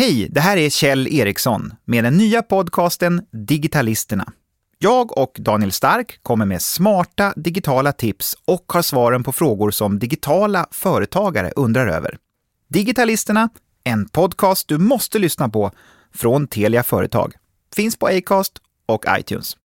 Hej, det här är Kjell Eriksson med den nya podcasten Digitalisterna. Jag och Daniel Stark kommer med smarta digitala tips och har svaren på frågor som digitala företagare undrar över. Digitalisterna, en podcast du måste lyssna på från Telia Företag. Finns på Acast och iTunes.